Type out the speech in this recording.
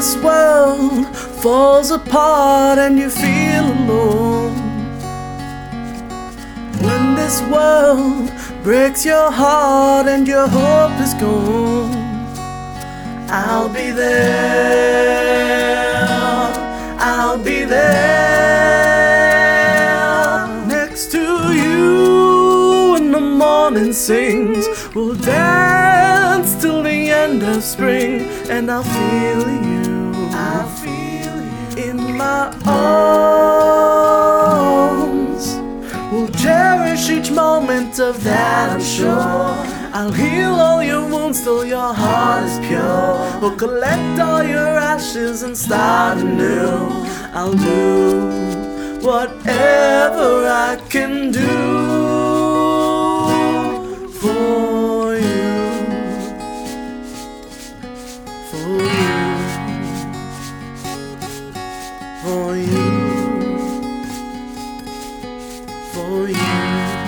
this world falls apart and you feel alone. When this world breaks your heart and your hope is gone, I'll be there. I'll be there next to you when the morning sings. We'll dance till the end of spring, and I'll feel you. My arms. We'll cherish each moment of that, I'm sure. I'll heal all your wounds till your heart is pure. We'll collect all your ashes and start anew. I'll do whatever I can do For you. For you.